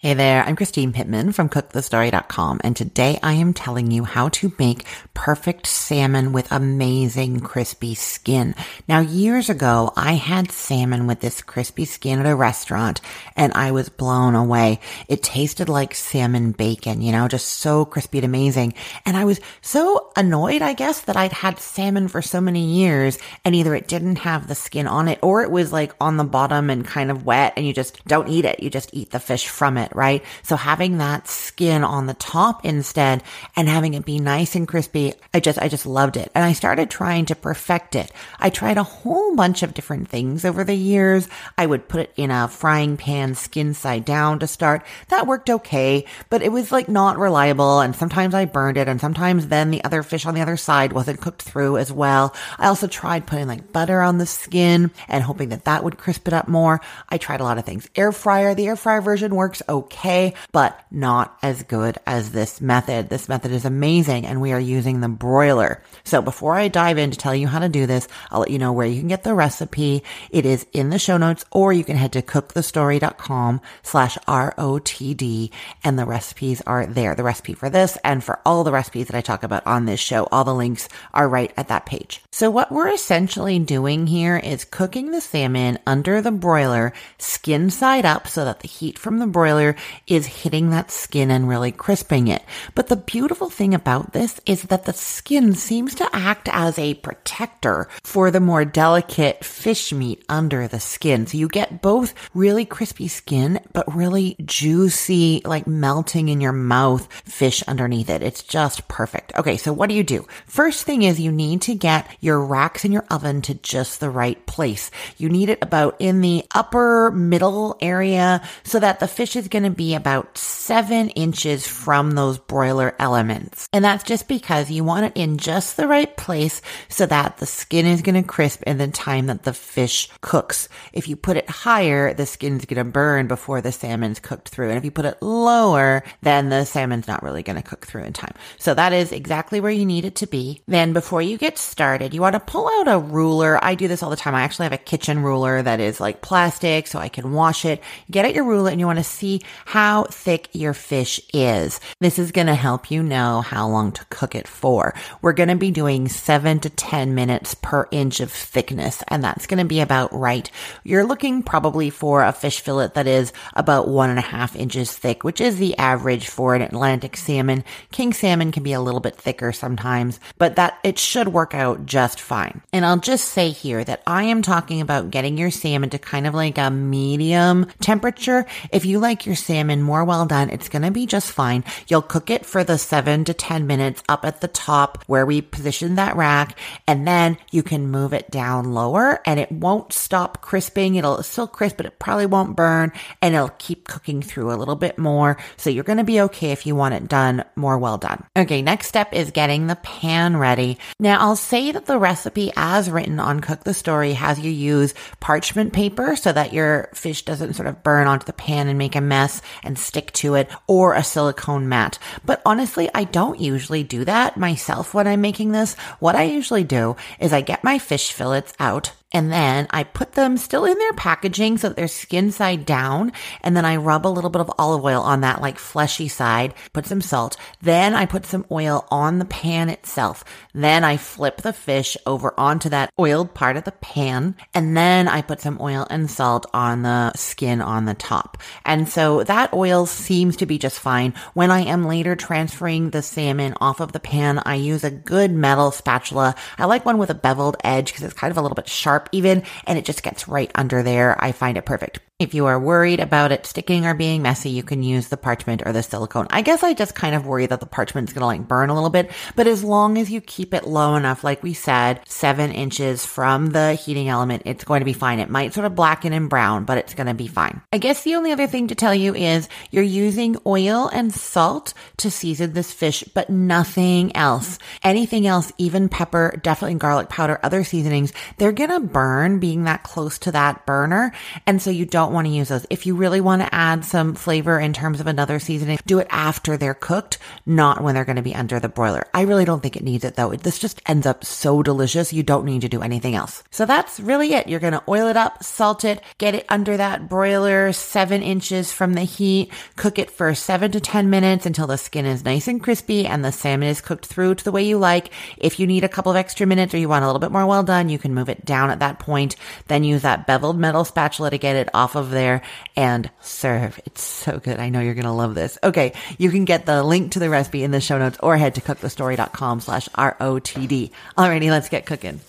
Hey there, I'm Christine Pittman from cookthestory.com and today I am telling you how to make perfect salmon with amazing crispy skin. Now years ago, I had salmon with this crispy skin at a restaurant and I was blown away. It tasted like salmon bacon, you know, just so crispy and amazing. And I was so annoyed, I guess, that I'd had salmon for so many years and either it didn't have the skin on it or it was like on the bottom and kind of wet and you just don't eat it. You just eat the fish from it it, right? So having that skin on the top instead and having it be nice and crispy, I just, I just loved it. And I started trying to perfect it. I tried a whole bunch of different things over the years. I would put it in a frying pan skin side down to start. That worked okay, but it was like not reliable. And sometimes I burned it and sometimes then the other fish on the other side wasn't cooked through as well. I also tried putting like butter on the skin and hoping that that would crisp it up more. I tried a lot of things. Air fryer, the air fryer version works okay okay, but not as good as this method. This method is amazing and we are using the broiler. So before I dive in to tell you how to do this, I'll let you know where you can get the recipe. It is in the show notes or you can head to cookthestory.com slash ROTD and the recipes are there. The recipe for this and for all the recipes that I talk about on this show, all the links are right at that page. So what we're essentially doing here is cooking the salmon under the broiler, skin side up so that the heat from the broiler is hitting that skin and really crisping it. But the beautiful thing about this is that the skin seems to act as a protector for the more delicate fish meat under the skin. So you get both really crispy skin, but really juicy, like melting in your mouth fish underneath it. It's just perfect. Okay. So what do you do? First thing is you need to get your racks in your oven to just the right place. You need it about in the upper middle area so that the fish is going going to be about seven inches from those broiler elements. And that's just because you want it in just the right place so that the skin is going to crisp in the time that the fish cooks. If you put it higher, the skin's going to burn before the salmon's cooked through. And if you put it lower, then the salmon's not really going to cook through in time. So that is exactly where you need it to be. Then before you get started, you want to pull out a ruler. I do this all the time. I actually have a kitchen ruler that is like plastic so I can wash it. Get out your ruler and you want to see how thick your fish is. This is going to help you know how long to cook it for. We're going to be doing seven to 10 minutes per inch of thickness, and that's going to be about right. You're looking probably for a fish fillet that is about one and a half inches thick, which is the average for an Atlantic salmon. King salmon can be a little bit thicker sometimes, but that it should work out just fine. And I'll just say here that I am talking about getting your salmon to kind of like a medium temperature. If you like your salmon more well done, it's going to be just fine. You'll cook it for the seven to 10 minutes up at the top where we position that rack. And then you can move it down lower and it won't stop crisping. It'll still crisp, but it probably won't burn and it'll keep cooking through a little bit more. So you're going to be okay if you want it done more well done. Okay. Next step is getting the pan ready. Now I'll say that the recipe as written on Cook the Story has you use parchment paper so that your fish doesn't sort of burn onto the pan and make a mess and stick to it or a silicone mat. But honestly, I don't usually do that myself when I'm making this. What I usually do is I get my fish fillets out and then I put them still in their packaging so that they're skin side down. And then I rub a little bit of olive oil on that like fleshy side, put some salt. Then I put some oil on the pan itself. Then I flip the fish over onto that oiled part of the pan. And then I put some oil and salt on the skin on the top. And so that oil seems to be just fine. When I am later transferring the salmon off of the pan, I use a good metal spatula. I like one with a beveled edge because it's kind of a little bit sharp sharp even, and it just gets right under there. I find it perfect. If you are worried about it sticking or being messy, you can use the parchment or the silicone. I guess I just kind of worry that the parchment's gonna like burn a little bit, but as long as you keep it low enough, like we said, seven inches from the heating element, it's going to be fine. It might sort of blacken and brown, but it's gonna be fine. I guess the only other thing to tell you is you're using oil and salt to season this fish, but nothing else. Anything else, even pepper, definitely garlic powder, other seasonings, they're gonna burn being that close to that burner. And so you don't don't want to use those. If you really want to add some flavor in terms of another seasoning, do it after they're cooked, not when they're going to be under the broiler. I really don't think it needs it though. This just ends up so delicious. You don't need to do anything else. So that's really it. You're going to oil it up, salt it, get it under that broiler seven inches from the heat, cook it for seven to 10 minutes until the skin is nice and crispy and the salmon is cooked through to the way you like. If you need a couple of extra minutes or you want a little bit more well done, you can move it down at that point. Then use that beveled metal spatula to get it off of there and serve. It's so good. I know you're going to love this. Okay. You can get the link to the recipe in the show notes or head to cookthestory.com slash R-O-T-D. Alrighty, let's get cooking.